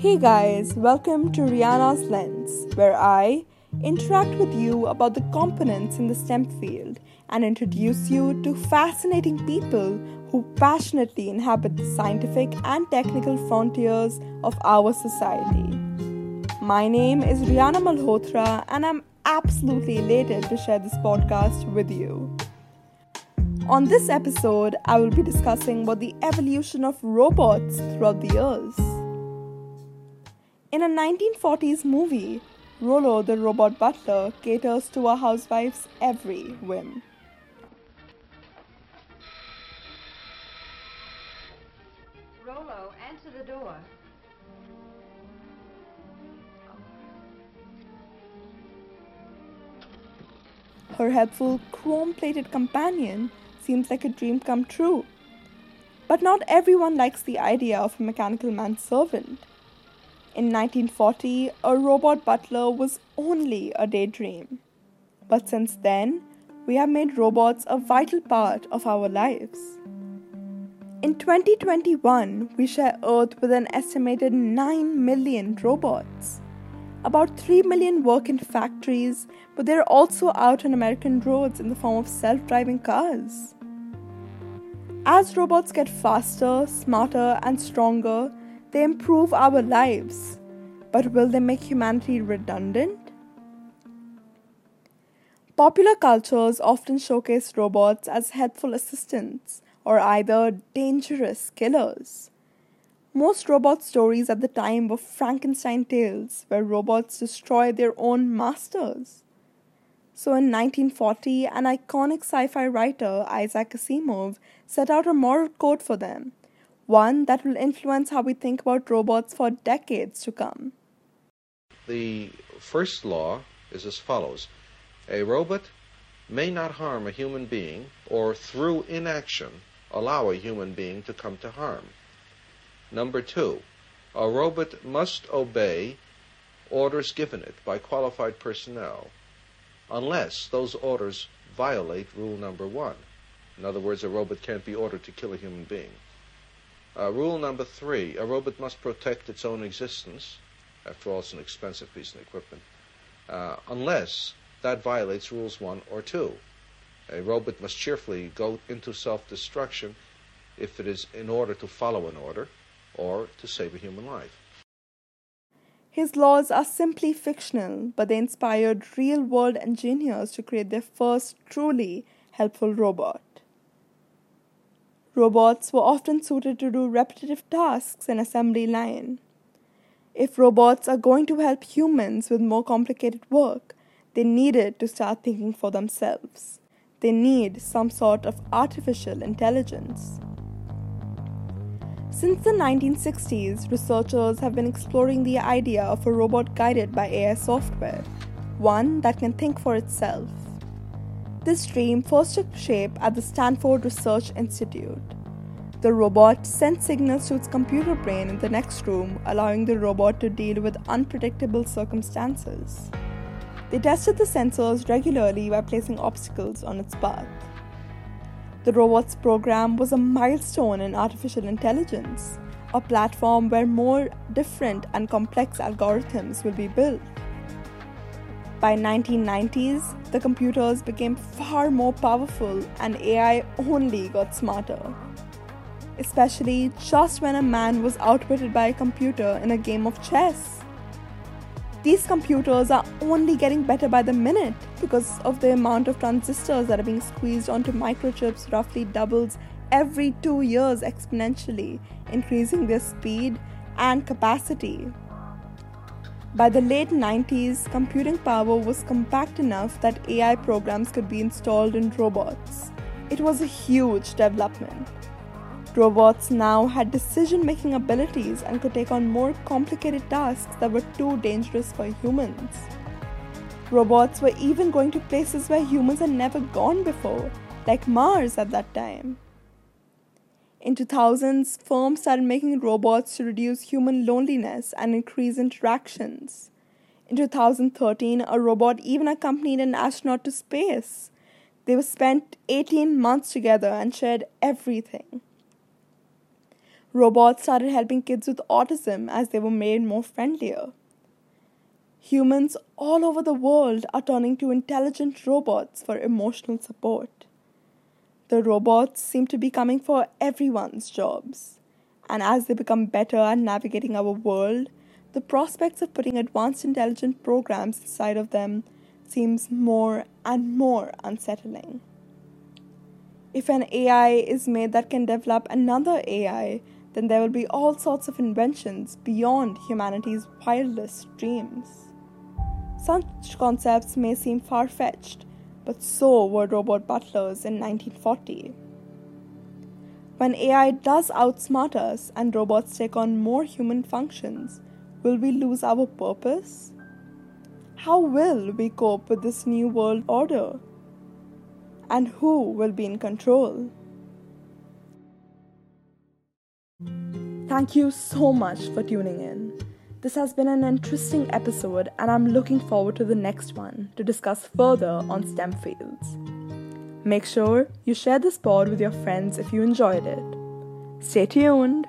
Hey guys, welcome to Rihanna's Lens, where I interact with you about the components in the STEM field and introduce you to fascinating people who passionately inhabit the scientific and technical frontiers of our society. My name is Rihanna Malhotra, and I'm absolutely elated to share this podcast with you. On this episode, I will be discussing about the evolution of robots throughout the years. In a 1940s movie, Rollo the robot butler caters to a housewife's every whim. Rollo, answer the door. Her helpful, chrome plated companion seems like a dream come true. But not everyone likes the idea of a mechanical manservant. In 1940, a robot butler was only a daydream. But since then, we have made robots a vital part of our lives. In 2021, we share Earth with an estimated 9 million robots. About 3 million work in factories, but they're also out on American roads in the form of self driving cars. As robots get faster, smarter, and stronger, they improve our lives. But will they make humanity redundant? Popular cultures often showcase robots as helpful assistants or either dangerous killers. Most robot stories at the time were Frankenstein tales where robots destroy their own masters. So in 1940, an iconic sci fi writer, Isaac Asimov, set out a moral code for them, one that will influence how we think about robots for decades to come. The first law is as follows A robot may not harm a human being or, through inaction, allow a human being to come to harm. Number two, a robot must obey orders given it by qualified personnel unless those orders violate rule number one. In other words, a robot can't be ordered to kill a human being. Uh, rule number three, a robot must protect its own existence. After all, it's an expensive piece of equipment. Uh, unless that violates rules one or two. A robot must cheerfully go into self-destruction if it is in order to follow an order or to save a human life. His laws are simply fictional, but they inspired real world engineers to create their first truly helpful robot. Robots were often suited to do repetitive tasks in assembly line. If robots are going to help humans with more complicated work, they needed to start thinking for themselves. They need some sort of artificial intelligence. Since the 1960s, researchers have been exploring the idea of a robot guided by AI software, one that can think for itself. This dream first took shape at the Stanford Research Institute. The robot sent signals to its computer brain in the next room, allowing the robot to deal with unpredictable circumstances. They tested the sensors regularly by placing obstacles on its path. The robot's program was a milestone in artificial intelligence, a platform where more different and complex algorithms will be built. By 1990s, the computers became far more powerful and AI only got smarter. Especially just when a man was outwitted by a computer in a game of chess. These computers are only getting better by the minute because of the amount of transistors that are being squeezed onto microchips roughly doubles every 2 years exponentially, increasing their speed and capacity. By the late 90s, computing power was compact enough that AI programs could be installed in robots. It was a huge development. Robots now had decision making abilities and could take on more complicated tasks that were too dangerous for humans. Robots were even going to places where humans had never gone before, like Mars at that time. In 2000s, firms started making robots to reduce human loneliness and increase interactions. In 2013, a robot even accompanied an astronaut to space. They were spent 18 months together and shared everything. Robots started helping kids with autism as they were made more friendlier. Humans all over the world are turning to intelligent robots for emotional support. The robots seem to be coming for everyone's jobs, and as they become better at navigating our world, the prospects of putting advanced intelligent programs inside of them seems more and more unsettling. If an AI is made that can develop another AI, then there will be all sorts of inventions beyond humanity's wildest dreams. Such concepts may seem far fetched, but so were robot butlers in 1940. When AI does outsmart us and robots take on more human functions, will we lose our purpose? How will we cope with this new world order? And who will be in control? Thank you so much for tuning in. This has been an interesting episode, and I'm looking forward to the next one to discuss further on STEM fields. Make sure you share this pod with your friends if you enjoyed it. Stay tuned.